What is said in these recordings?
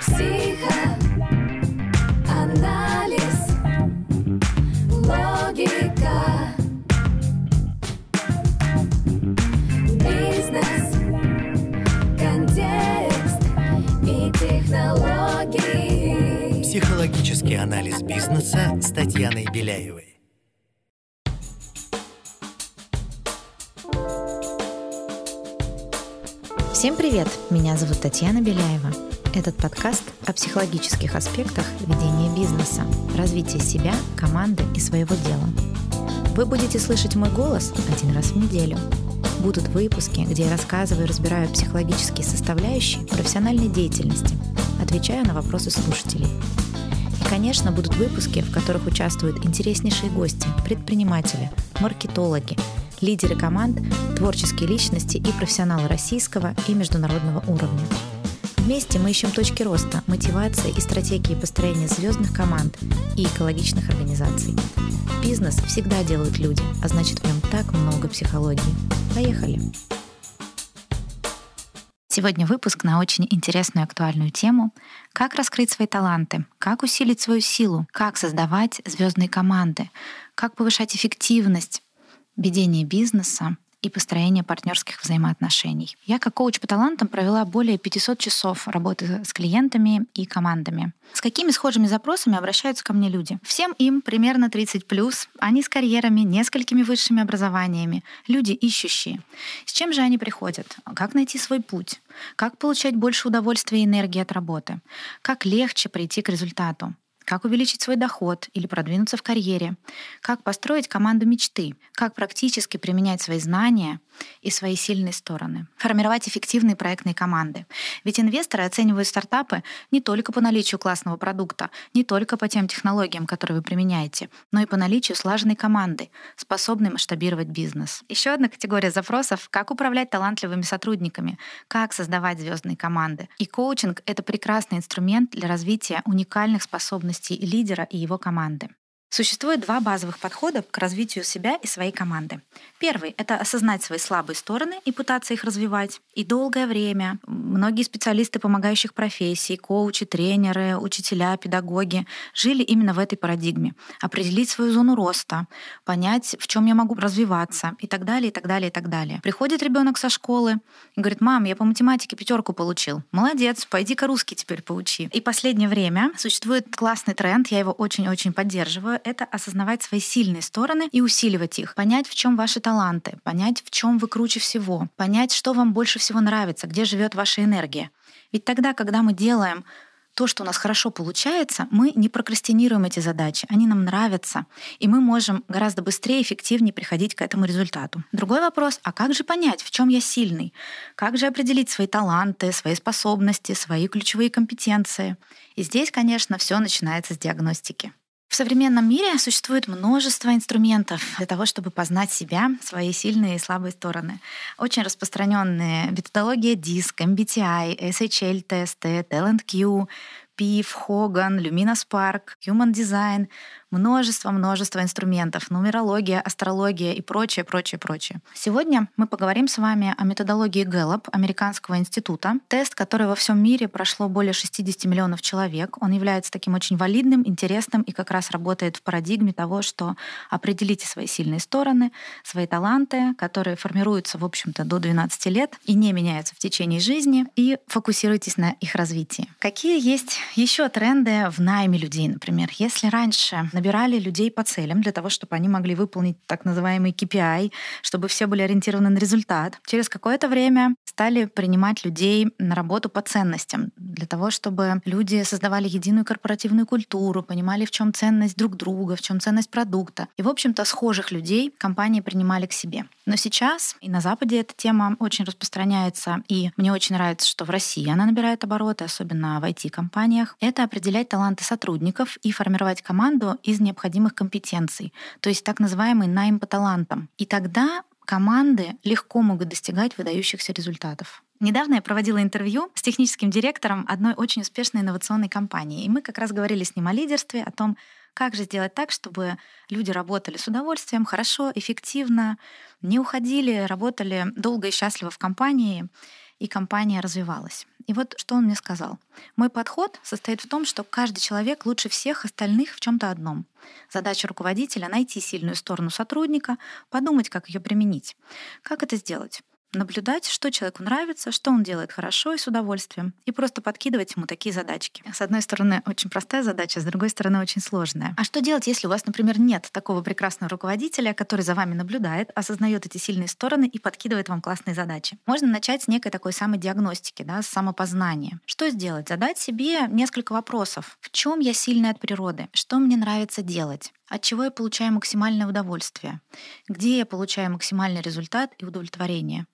Психоанализ, логика, бизнес, контекст и технологии. Психологический анализ бизнеса с Татьяной Беляевой. Всем привет! Меня зовут Татьяна Беляева. Этот подкаст о психологических аспектах ведения бизнеса, развития себя, команды и своего дела. Вы будете слышать мой голос один раз в неделю. Будут выпуски, где я рассказываю и разбираю психологические составляющие профессиональной деятельности, отвечаю на вопросы слушателей. И, конечно, будут выпуски, в которых участвуют интереснейшие гости, предприниматели, маркетологи, лидеры команд, творческие личности и профессионалы российского и международного уровня. Вместе мы ищем точки роста, мотивации и стратегии построения звездных команд и экологичных организаций. Бизнес всегда делают люди, а значит в нем так много психологии. Поехали! Сегодня выпуск на очень интересную и актуальную тему «Как раскрыть свои таланты», «Как усилить свою силу», «Как создавать звездные команды», «Как повышать эффективность», ведения бизнеса и построения партнерских взаимоотношений. Я как коуч по талантам провела более 500 часов работы с клиентами и командами. С какими схожими запросами обращаются ко мне люди? Всем им примерно 30 плюс, они с карьерами, несколькими высшими образованиями, люди ищущие. С чем же они приходят? Как найти свой путь? Как получать больше удовольствия и энергии от работы? Как легче прийти к результату? Как увеличить свой доход или продвинуться в карьере, как построить команду мечты, как практически применять свои знания и свои сильные стороны, формировать эффективные проектные команды. Ведь инвесторы оценивают стартапы не только по наличию классного продукта, не только по тем технологиям, которые вы применяете, но и по наличию слаженной команды, способной масштабировать бизнес. Еще одна категория запросов — как управлять талантливыми сотрудниками, как создавать звездные команды. И коучинг — это прекрасный инструмент для развития уникальных способностей способностей лидера и его команды. Существует два базовых подхода к развитию себя и своей команды. Первый — это осознать свои слабые стороны и пытаться их развивать. И долгое время многие специалисты помогающих профессий, коучи, тренеры, учителя, педагоги жили именно в этой парадигме. Определить свою зону роста, понять, в чем я могу развиваться и так далее, и так далее, и так далее. Приходит ребенок со школы и говорит, мам, я по математике пятерку получил. Молодец, пойди-ка русский теперь поучи. И последнее время существует классный тренд, я его очень-очень поддерживаю, это осознавать свои сильные стороны и усиливать их, понять, в чем ваши таланты, понять, в чем вы круче всего, понять, что вам больше всего нравится, где живет ваша энергия. Ведь тогда, когда мы делаем то, что у нас хорошо получается, мы не прокрастинируем эти задачи, они нам нравятся, и мы можем гораздо быстрее и эффективнее приходить к этому результату. Другой вопрос, а как же понять, в чем я сильный? Как же определить свои таланты, свои способности, свои ключевые компетенции? И здесь, конечно, все начинается с диагностики. В современном мире существует множество инструментов для того, чтобы познать себя, свои сильные и слабые стороны. Очень распространенные методология DISC, MBTI, SHL-тесты, TalentQ, PIF, Hogan, Lumina Spark, Human Design, множество-множество инструментов, нумерология, астрология и прочее, прочее, прочее. Сегодня мы поговорим с вами о методологии Gallup, Американского института. Тест, который во всем мире прошло более 60 миллионов человек. Он является таким очень валидным, интересным и как раз работает в парадигме того, что определите свои сильные стороны, свои таланты, которые формируются, в общем-то, до 12 лет и не меняются в течение жизни, и фокусируйтесь на их развитии. Какие есть еще тренды в найме людей, например? Если раньше набирали людей по целям для того, чтобы они могли выполнить так называемый KPI, чтобы все были ориентированы на результат. Через какое-то время стали принимать людей на работу по ценностям, для того, чтобы люди создавали единую корпоративную культуру, понимали, в чем ценность друг друга, в чем ценность продукта. И, в общем-то, схожих людей компании принимали к себе. Но сейчас и на Западе эта тема очень распространяется, и мне очень нравится, что в России она набирает обороты, особенно в IT-компаниях. Это определять таланты сотрудников и формировать команду из необходимых компетенций, то есть так называемый найм по талантам. И тогда команды легко могут достигать выдающихся результатов. Недавно я проводила интервью с техническим директором одной очень успешной инновационной компании, и мы как раз говорили с ним о лидерстве, о том, как же сделать так, чтобы люди работали с удовольствием, хорошо, эффективно, не уходили, работали долго и счастливо в компании. И компания развивалась. И вот что он мне сказал. Мой подход состоит в том, что каждый человек лучше всех остальных в чем-то одном. Задача руководителя — найти сильную сторону сотрудника, подумать, как ее применить. Как это сделать? Наблюдать, что человеку нравится, что он делает хорошо и с удовольствием, и просто подкидывать ему такие задачки. С одной стороны, очень простая задача, с другой стороны, очень сложная. А что делать, если у вас, например, нет такого прекрасного руководителя, который за вами наблюдает, осознает эти сильные стороны и подкидывает вам классные задачи? Можно начать с некой такой самой диагностики, да, с самопознания. Что сделать? Задать себе несколько вопросов. В чем я сильная от природы? Что мне нравится делать? От чего я получаю максимальное удовольствие? Где я получаю максимальный результат и удовлетворение?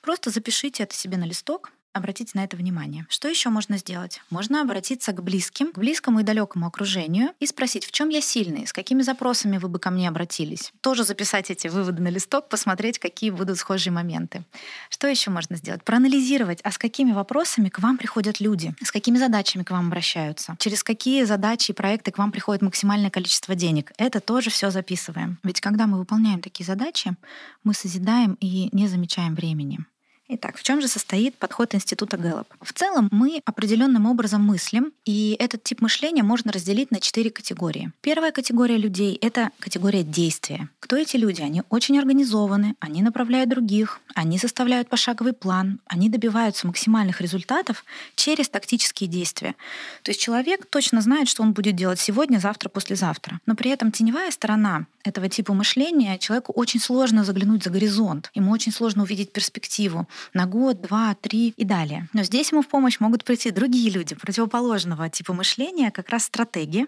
Просто запишите это себе на листок, Обратите на это внимание. Что еще можно сделать? Можно обратиться к близким, к близкому и далекому окружению и спросить, в чем я сильный, с какими запросами вы бы ко мне обратились. Тоже записать эти выводы на листок, посмотреть, какие будут схожие моменты. Что еще можно сделать? Проанализировать, а с какими вопросами к вам приходят люди, с какими задачами к вам обращаются, через какие задачи и проекты к вам приходит максимальное количество денег. Это тоже все записываем. Ведь когда мы выполняем такие задачи, мы созидаем и не замечаем времени. Итак, в чем же состоит подход Института Гэллоп? В целом мы определенным образом мыслим, и этот тип мышления можно разделить на четыре категории. Первая категория людей — это категория действия. Кто эти люди? Они очень организованы, они направляют других, они составляют пошаговый план, они добиваются максимальных результатов через тактические действия. То есть человек точно знает, что он будет делать сегодня, завтра, послезавтра. Но при этом теневая сторона этого типа мышления человеку очень сложно заглянуть за горизонт, ему очень сложно увидеть перспективу на год, два, три и далее. Но здесь ему в помощь могут прийти другие люди противоположного типа мышления, как раз стратеги.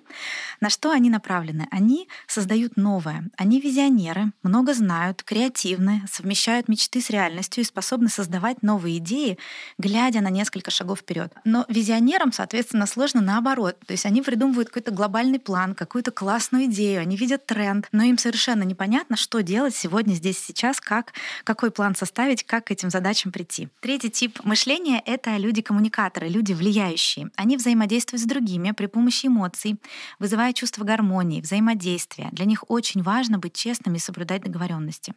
На что они направлены? Они создают новое. Они визионеры, много знают, креативны, совмещают мечты с реальностью и способны создавать новые идеи, глядя на несколько шагов вперед. Но визионерам, соответственно, сложно наоборот. То есть они придумывают какой-то глобальный план, какую-то классную идею, они видят тренд, но им совершенно непонятно, что делать сегодня, здесь, сейчас, как, какой план составить, как этим задачам прийти. Третий тип мышления — это люди-коммуникаторы, люди влияющие. Они взаимодействуют с другими при помощи эмоций, вызывая чувство гармонии, взаимодействия. Для них очень важно быть честными и соблюдать договоренности.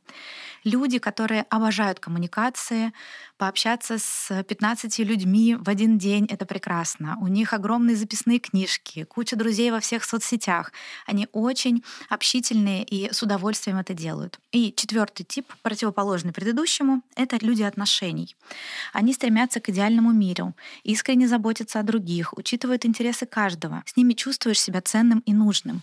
Люди, которые обожают коммуникации, пообщаться с 15 людьми в один день — это прекрасно. У них огромные записные книжки, куча друзей во всех соцсетях. Они очень общительные и с удовольствием это делают. И четвертый тип, противоположный предыдущему, это люди отношений. Они стремятся к идеальному миру, искренне заботятся о других, учитывают интересы каждого. С ними чувствуешь себя ценным и нужным.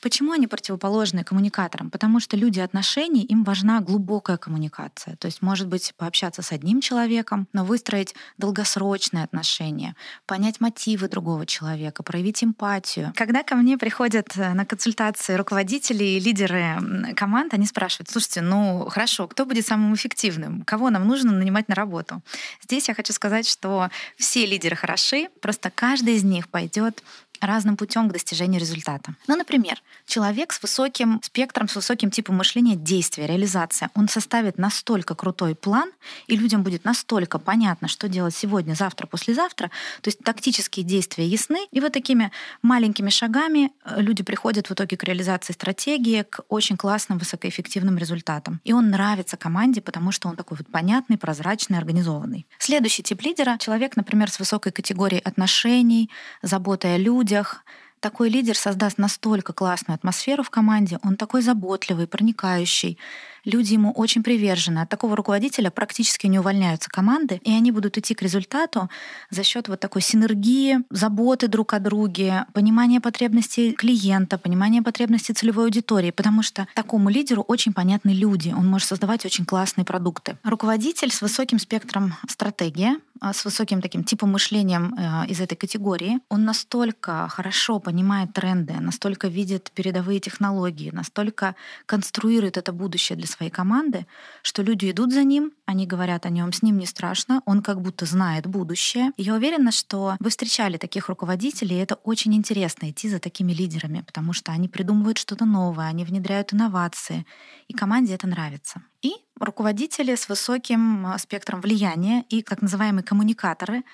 Почему они противоположны коммуникаторам? Потому что люди отношений, им важна глубокая коммуникация. То есть, может быть, пообщаться с одним человеком, но выстроить долгосрочные отношения, понять мотивы другого человека, проявить эмпатию. Когда ко мне приходят э, на консультации руководители и лидеры команд, они спрашивают, слушайте, ну хорошо, кто будет самым эффективным? Кого нам нужно нанимать на работу? Здесь я хочу сказать, что все лидеры хороши, просто каждый из них пойдет разным путем к достижению результата. Ну, например, человек с высоким спектром, с высоким типом мышления действия, реализация, он составит настолько крутой план, и людям будет настолько понятно, что делать сегодня, завтра, послезавтра, то есть тактические действия ясны, и вот такими маленькими шагами э, люди приходят в итоге к реализации стратегии, к очень классным, высокоэффективным результатам. И он нравится команде, потому что он такой вот понятный, прозрачный, организованный. Следующий тип лидера — человек, например, с высокой категорией отношений, заботой о людях, людях. Такой лидер создаст настолько классную атмосферу в команде, он такой заботливый, проникающий, люди ему очень привержены. От такого руководителя практически не увольняются команды, и они будут идти к результату за счет вот такой синергии, заботы друг о друге, понимания потребностей клиента, понимания потребностей целевой аудитории, потому что такому лидеру очень понятны люди, он может создавать очень классные продукты. Руководитель с высоким спектром стратегии, а, с высоким таким типом мышлением э, из этой категории, он настолько хорошо понимает тренды, настолько видит передовые технологии, настолько конструирует это будущее для своей команды, что люди идут за ним, они говорят о нем, с ним не страшно, он как будто знает будущее. Я уверена, что вы встречали таких руководителей, и это очень интересно идти за такими лидерами, потому что они придумывают что-то новое, они внедряют инновации, и команде это нравится. И руководители с высоким спектром влияния и так называемые коммуникаторы,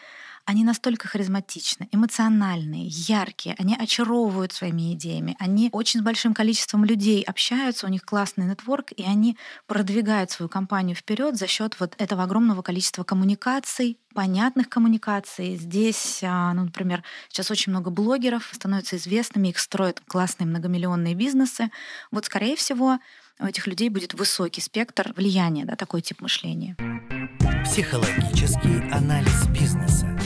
они настолько харизматичны, эмоциональные, яркие, они очаровывают своими идеями, они очень с большим количеством людей общаются, у них классный нетворк, и они продвигают свою компанию вперед за счет вот этого огромного количества коммуникаций, понятных коммуникаций. Здесь, а, ну, например, сейчас очень много блогеров становятся известными, их строят классные многомиллионные бизнесы. Вот, скорее всего, у этих людей будет высокий спектр влияния, да, такой тип мышления. Психологический анализ бизнеса.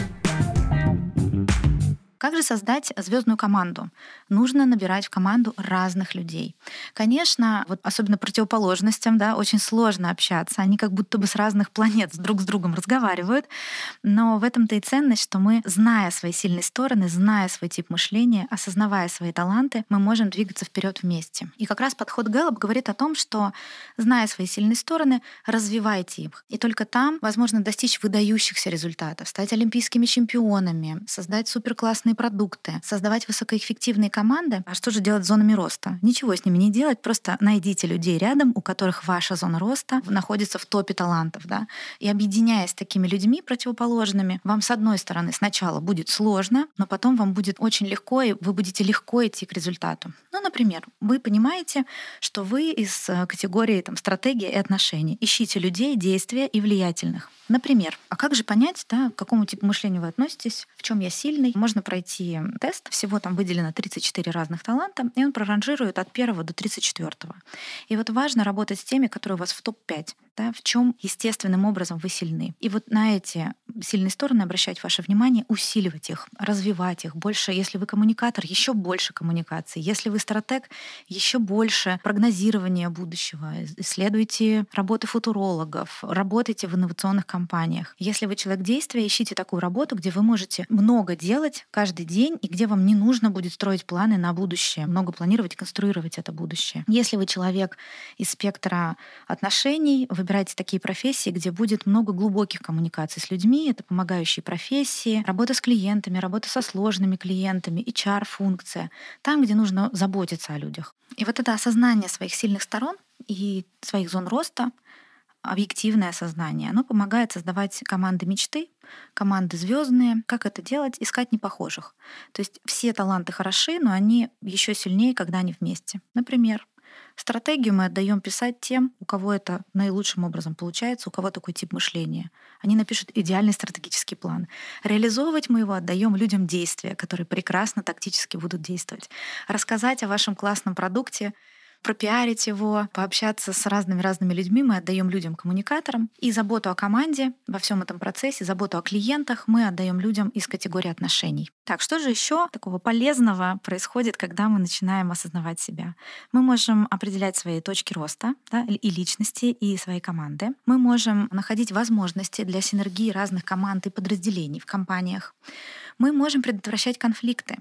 Как же создать звездную команду? Нужно набирать в команду разных людей. Конечно, вот особенно противоположностям, да, очень сложно общаться. Они как будто бы с разных планет друг с другом разговаривают. Но в этом-то и ценность, что мы, зная свои сильные стороны, зная свой тип мышления, осознавая свои таланты, мы можем двигаться вперед вместе. И как раз подход Гэллоп говорит о том, что, зная свои сильные стороны, развивайте их. И только там возможно достичь выдающихся результатов, стать олимпийскими чемпионами, создать суперклассные классные продукты, создавать высокоэффективные команды. А что же делать с зонами роста? Ничего с ними не делать, просто найдите людей рядом, у которых ваша зона роста находится в топе талантов. Да? И объединяясь с такими людьми противоположными, вам с одной стороны сначала будет сложно, но потом вам будет очень легко, и вы будете легко идти к результату. Ну, например, вы понимаете, что вы из э, категории там, стратегии и отношений. Ищите людей, действия и влиятельных. Например, а как же понять, да, к какому типу мышления вы относитесь, в чем я сильный? Можно пройти тест, всего там выделено 34 разных таланта, и он проранжирует от 1 до 34. И вот важно работать с теми, которые у вас в топ-5 да, в чем естественным образом вы сильны. И вот на эти сильные стороны обращать ваше внимание, усиливать их, развивать их больше. Если вы коммуникатор, еще больше коммуникации. Если вы стратег, еще больше прогнозирования будущего. Исследуйте работы футурологов, работайте в инновационных компаниях. Если вы человек действия, ищите такую работу, где вы можете много делать каждый день и где вам не нужно будет строить планы на будущее, много планировать, конструировать это будущее. Если вы человек из спектра отношений, вы выбирайте такие профессии, где будет много глубоких коммуникаций с людьми, это помогающие профессии, работа с клиентами, работа со сложными клиентами, HR-функция, там, где нужно заботиться о людях. И вот это осознание своих сильных сторон и своих зон роста, объективное осознание, оно помогает создавать команды мечты, команды звездные. Как это делать? Искать непохожих. То есть все таланты хороши, но они еще сильнее, когда они вместе. Например, Стратегию мы отдаем писать тем, у кого это наилучшим образом получается, у кого такой тип мышления. Они напишут идеальный стратегический план. Реализовывать мы его отдаем людям действия, которые прекрасно тактически будут действовать. Рассказать о вашем классном продукте пропиарить его, пообщаться с разными-разными людьми. Мы отдаем людям коммуникаторам. И заботу о команде во всем этом процессе, заботу о клиентах мы отдаем людям из категории отношений. Так, что же еще такого полезного происходит, когда мы начинаем осознавать себя? Мы можем определять свои точки роста да, и личности, и своей команды. Мы можем находить возможности для синергии разных команд и подразделений в компаниях. Мы можем предотвращать конфликты,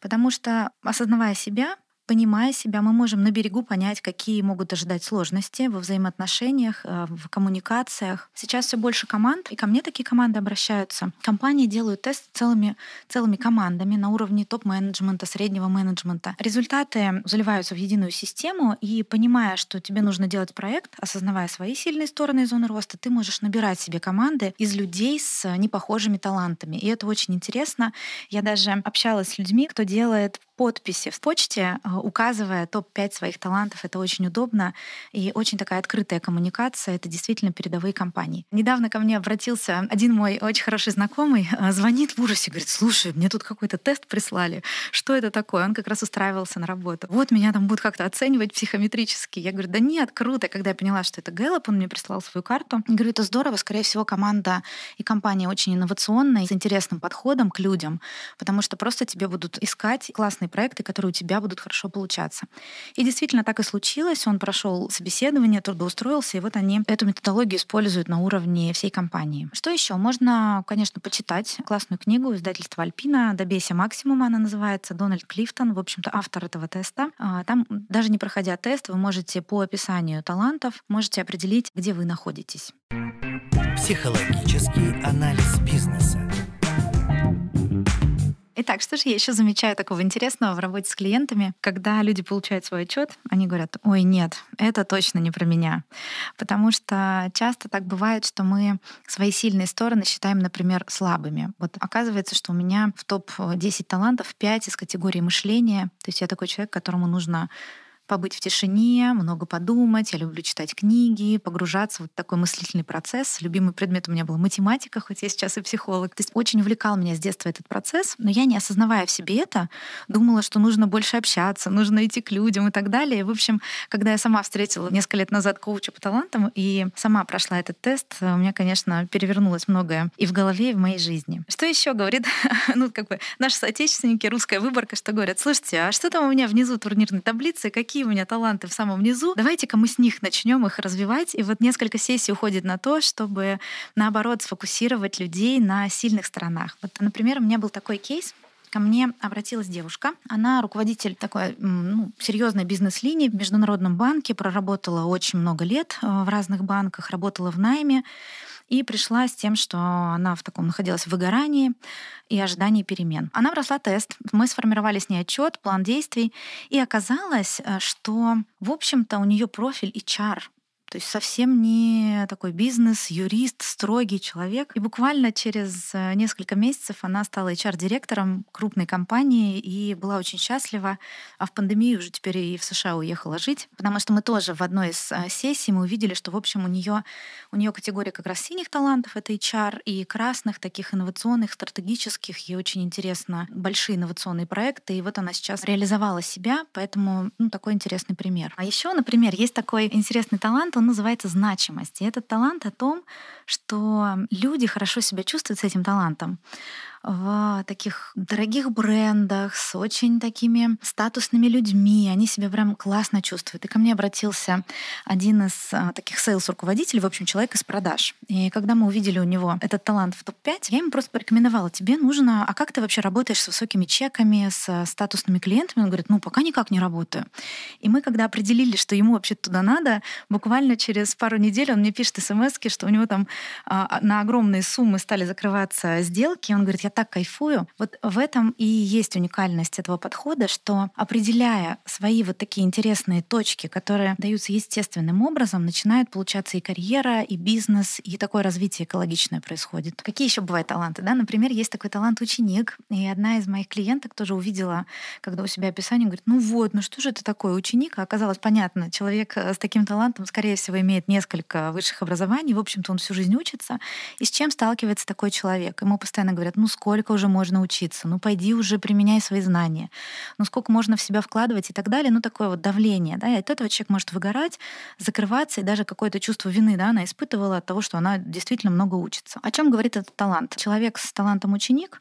потому что, осознавая себя, Понимая себя, мы можем на берегу понять, какие могут ожидать сложности во взаимоотношениях, э, в коммуникациях. Сейчас все больше команд, и ко мне такие команды обращаются. Компании делают тест целыми, целыми командами на уровне топ-менеджмента, среднего менеджмента. Результаты заливаются в единую систему, и понимая, что тебе нужно делать проект, осознавая свои сильные стороны и зоны роста, ты можешь набирать себе команды из людей с непохожими талантами. И это очень интересно. Я даже общалась с людьми, кто делает подписи в почте, э, указывая топ-5 своих талантов. Это очень удобно и очень такая открытая коммуникация. Это действительно передовые компании. Недавно ко мне обратился один мой очень хороший знакомый, э, звонит в ужасе, говорит, слушай, мне тут какой-то тест прислали. Что это такое? Он как раз устраивался на работу. Вот меня там будут как-то оценивать психометрически. Я говорю, да нет, круто. Когда я поняла, что это Gallup, он мне прислал свою карту. Я говорю, это здорово. Скорее всего, команда и компания очень инновационная, с интересным подходом к людям, потому что просто тебе будут искать классные классные проекты, которые у тебя будут хорошо получаться. И действительно так и случилось. Он прошел собеседование, трудоустроился, и вот они эту методологию используют на уровне всей компании. Что еще? Можно, конечно, почитать классную книгу издательства Альпина «Добейся максимума» она называется, Дональд Клифтон, в общем-то, автор этого теста. А, там, даже не проходя тест, вы можете по описанию талантов, можете определить, где вы находитесь. Психологический анализ бизнеса. Итак, что же я еще замечаю такого интересного в работе с клиентами? Когда люди получают свой отчет, они говорят, ой, нет, это точно не про меня. Потому что часто так бывает, что мы свои сильные стороны считаем, например, слабыми. Вот оказывается, что у меня в топ-10 талантов 5 из категории мышления. То есть я такой человек, которому нужно побыть в тишине, много подумать. Я люблю читать книги, погружаться вот такой мыслительный процесс. Любимый предмет у меня был математика, хоть я сейчас и психолог. То есть очень увлекал меня с детства этот процесс, но я, не осознавая в себе это, думала, что нужно больше общаться, нужно идти к людям и так далее. В общем, когда я сама встретила несколько лет назад коуча по талантам и сама прошла этот тест, у меня, конечно, перевернулось многое и в голове, и в моей жизни. Что еще говорит, ну, как бы, наши соотечественники, русская выборка, что говорят, слушайте, а что там у меня внизу турнирной таблицы, какие какие у меня таланты в самом низу, давайте-ка мы с них начнем их развивать. И вот несколько сессий уходит на то, чтобы, наоборот, сфокусировать людей на сильных сторонах. Вот, например, у меня был такой кейс, ко мне обратилась девушка. Она руководитель такой ну, серьезной бизнес-линии в Международном банке, проработала очень много лет э, в разных банках, работала в найме и пришла с тем, что она в таком находилась в выгорании и ожидании перемен. Она прошла тест, мы сформировали с ней отчет, план действий, и оказалось, э, что, в общем-то, у нее профиль HR, то есть совсем не такой бизнес, юрист, строгий человек. И буквально через э, несколько месяцев она стала HR-директором крупной компании и была очень счастлива. А в пандемию уже теперь и в США уехала жить, потому что мы тоже в одной из э, сессий мы увидели, что в общем у нее у нее категория как раз синих талантов это HR и красных таких инновационных, стратегических. Ей очень интересно большие инновационные проекты, и вот она сейчас реализовала себя, поэтому ну, такой интересный пример. А еще, например, есть такой интересный талант он называется значимость. И этот талант о том, что люди хорошо себя чувствуют с этим талантом в таких дорогих брендах, с очень такими статусными людьми. Они себя прям классно чувствуют. И ко мне обратился один из а, таких сейлс-руководителей, в общем, человек из продаж. И когда мы увидели у него этот талант в топ-5, я ему просто порекомендовала, тебе нужно, а как ты вообще работаешь с высокими чеками, с статусными клиентами? Он говорит, ну, пока никак не работаю. И мы, когда определили, что ему вообще туда надо, буквально через пару недель он мне пишет смс что у него там а, на огромные суммы стали закрываться сделки. Он говорит, я так кайфую. Вот в этом и есть уникальность этого подхода, что определяя свои вот такие интересные точки, которые даются естественным образом, начинает получаться и карьера, и бизнес, и такое развитие экологичное происходит. Какие еще бывают таланты? Да? Например, есть такой талант ученик, и одна из моих клиенток тоже увидела, когда у себя описание, говорит, ну вот, ну что же это такое ученик? А оказалось понятно, человек э, с таким талантом, скорее всего, имеет несколько высших образований, в общем-то, он всю жизнь учится. И с чем сталкивается такой человек? Ему постоянно говорят, ну сколько уже можно учиться, ну пойди уже применяй свои знания, ну сколько можно в себя вкладывать и так далее, ну такое вот давление, да, и от этого человек может выгорать, закрываться, и даже какое-то чувство вины, да, она испытывала от того, что она действительно много учится. О чем говорит этот талант? Человек с талантом ученик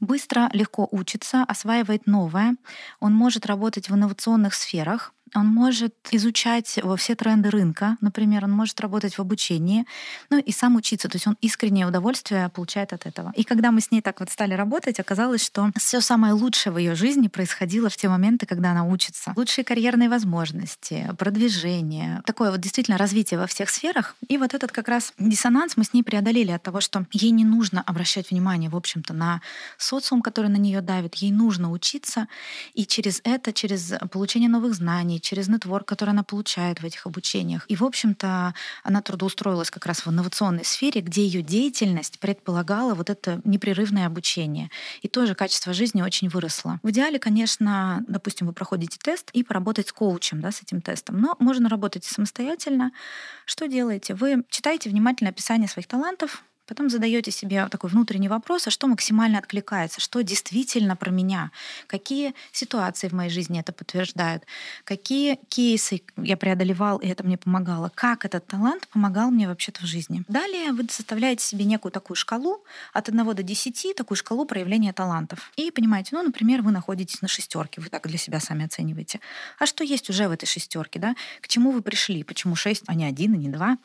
быстро, легко учится, осваивает новое, он может работать в инновационных сферах, он может изучать все тренды рынка, например, он может работать в обучении, ну и сам учиться, то есть он искреннее удовольствие получает от этого. И когда мы с ней так вот стали работать, оказалось, что все самое лучшее в ее жизни происходило в те моменты, когда она учится. Лучшие карьерные возможности, продвижение, такое вот действительно развитие во всех сферах. И вот этот как раз диссонанс мы с ней преодолели от того, что ей не нужно обращать внимание, в общем-то, на социум, который на нее давит, ей нужно учиться, и через это, через получение новых знаний, через нетворк, который она получает в этих обучениях. И, в общем-то, она трудоустроилась как раз в инновационной сфере, где ее деятельность предполагала вот это непрерывное обучение. И тоже качество жизни очень выросло. В идеале, конечно, допустим, вы проходите тест и поработать с коучем, да, с этим тестом. Но можно работать самостоятельно. Что делаете? Вы читаете внимательно описание своих талантов, Потом задаете себе такой внутренний вопрос, а что максимально откликается, что действительно про меня, какие ситуации в моей жизни это подтверждают, какие кейсы я преодолевал, и это мне помогало, как этот талант помогал мне вообще-то в жизни. Далее вы составляете себе некую такую шкалу от 1 до 10, такую шкалу проявления талантов. И понимаете, ну, например, вы находитесь на шестерке, вы так для себя сами оцениваете. А что есть уже в этой шестерке, да? К чему вы пришли? Почему 6, а не 1, а не 2?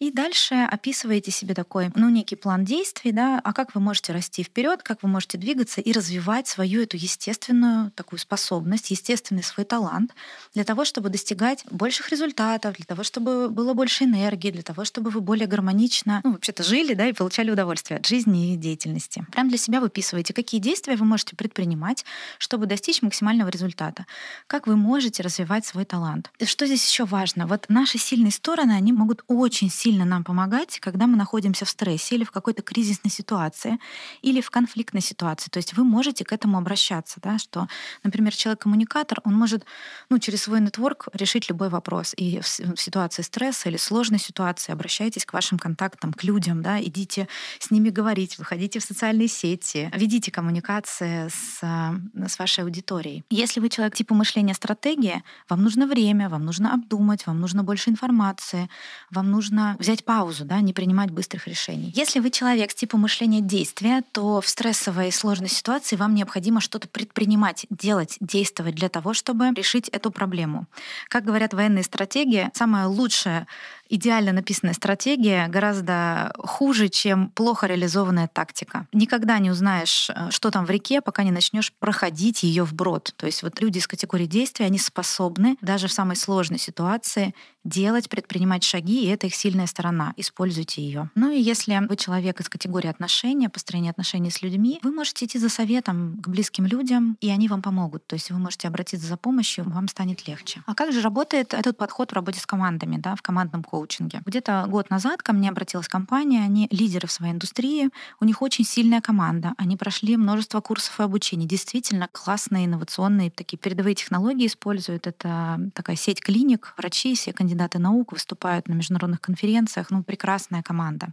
И дальше описываете себе такой, ну, некий некий план действий, да, а как вы можете расти вперед, как вы можете двигаться и развивать свою эту естественную такую способность, естественный свой талант для того, чтобы достигать больших результатов, для того, чтобы было больше энергии, для того, чтобы вы более гармонично, ну, вообще-то жили, да, и получали удовольствие от жизни и деятельности. Прям для себя выписываете, какие действия вы можете предпринимать, чтобы достичь максимального результата. Как вы можете развивать свой талант. И что здесь еще важно? Вот наши сильные стороны, они могут очень сильно нам помогать, когда мы находимся в стрессе или в какой-то кризисной ситуации, или в конфликтной ситуации. То есть вы можете к этому обращаться, да, что, например, человек-коммуникатор, он может ну, через свой нетворк решить любой вопрос. И в ситуации стресса или сложной ситуации обращайтесь к вашим контактам, к людям, да, идите с ними говорить, выходите в социальные сети, ведите коммуникации с, с вашей аудиторией. Если вы человек типа мышления стратегия, вам нужно время, вам нужно обдумать, вам нужно больше информации, вам нужно взять паузу, да, не принимать быстрых решений. Если вы человек с типа мышления действия, то в стрессовой и сложной ситуации вам необходимо что-то предпринимать, делать, действовать для того, чтобы решить эту проблему. Как говорят военные стратегии, самое лучшее идеально написанная стратегия гораздо хуже, чем плохо реализованная тактика. Никогда не узнаешь, э, что там в реке, пока не начнешь проходить ее вброд. То есть вот люди из категории действия, они способны даже в самой сложной ситуации делать, предпринимать шаги, и это их сильная сторона. Используйте ее. Ну и если вы человек из категории отношения, построения отношений с людьми, вы можете идти за советом к близким людям, и они вам помогут. То есть вы можете обратиться за помощью, вам станет легче. А как же работает этот подход в работе с командами, да, в командном коучинге? Где-то год назад ко мне обратилась компания, они лидеры в своей индустрии, у них очень сильная команда, они прошли множество курсов и обучения, действительно классные, инновационные, такие передовые технологии используют. Это такая сеть клиник, врачи, все кандидаты наук выступают на международных конференциях. Ну, прекрасная команда.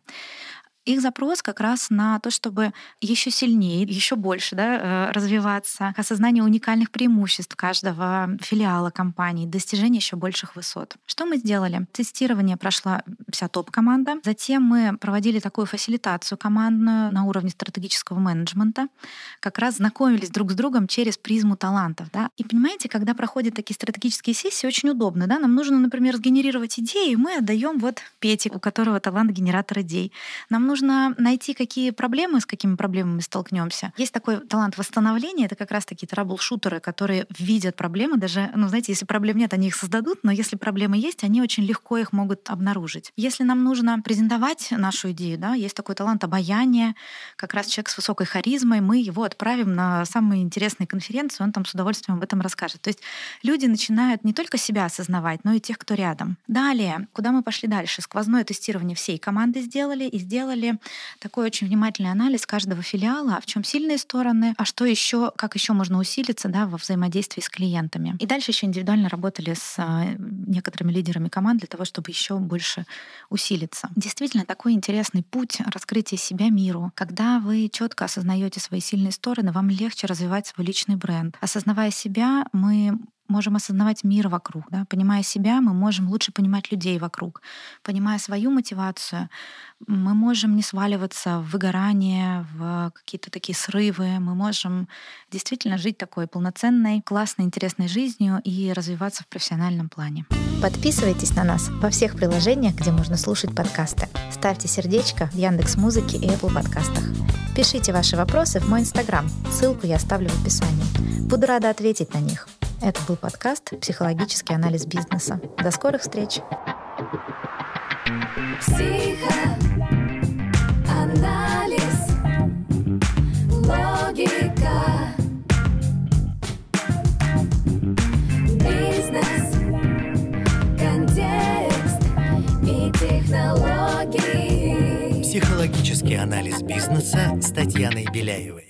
Их запрос как раз на то, чтобы еще сильнее, еще больше да, э, развиваться, осознание уникальных преимуществ каждого филиала компании, достижение еще больших высот. Что мы сделали? Тестирование прошла вся топ-команда. Затем мы проводили такую фасилитацию командную на уровне стратегического менеджмента. Как раз знакомились друг с другом через призму талантов. Да? И понимаете, когда проходят такие стратегические сессии, очень удобно. Да? Нам нужно, например, сгенерировать идеи, и мы отдаем вот Пете, у которого талант генератор идей. Нам нужно найти, какие проблемы, с какими проблемами столкнемся. Есть такой талант восстановления, это как раз такие трабл-шутеры, которые видят проблемы, даже, ну, знаете, если проблем нет, они их создадут, но если проблемы есть, они очень легко их могут обнаружить. Если нам нужно презентовать нашу идею, да, есть такой талант обаяния, как раз человек с высокой харизмой, мы его отправим на самые интересные конференции, он там с удовольствием об этом расскажет. То есть люди начинают не только себя осознавать, но и тех, кто рядом. Далее, куда мы пошли дальше? Сквозное тестирование всей команды сделали и сделали сделали такой очень внимательный анализ каждого филиала, в чем сильные стороны, а что еще, как еще можно усилиться да, во взаимодействии с клиентами. И дальше еще индивидуально работали с а, некоторыми лидерами команд для того, чтобы еще больше усилиться. Действительно, такой интересный путь раскрытия себя миру. Когда вы четко осознаете свои сильные стороны, вам легче развивать свой личный бренд. Осознавая себя, мы можем осознавать мир вокруг. Да? Понимая себя, мы можем лучше понимать людей вокруг. Понимая свою мотивацию, мы можем не сваливаться в выгорание, в какие-то такие срывы. Мы можем действительно жить такой полноценной, классной, интересной жизнью и развиваться в профессиональном плане. Подписывайтесь на нас во всех приложениях, где можно слушать подкасты. Ставьте сердечко в Яндекс Музыке и Apple подкастах. Пишите ваши вопросы в мой инстаграм. Ссылку я оставлю в описании. Буду рада ответить на них. Это был подкаст «Психологический анализ бизнеса». До скорых встреч! Психоанализ, логика, бизнес, контекст и технологии. Психологический анализ бизнеса с Татьяной Беляевой.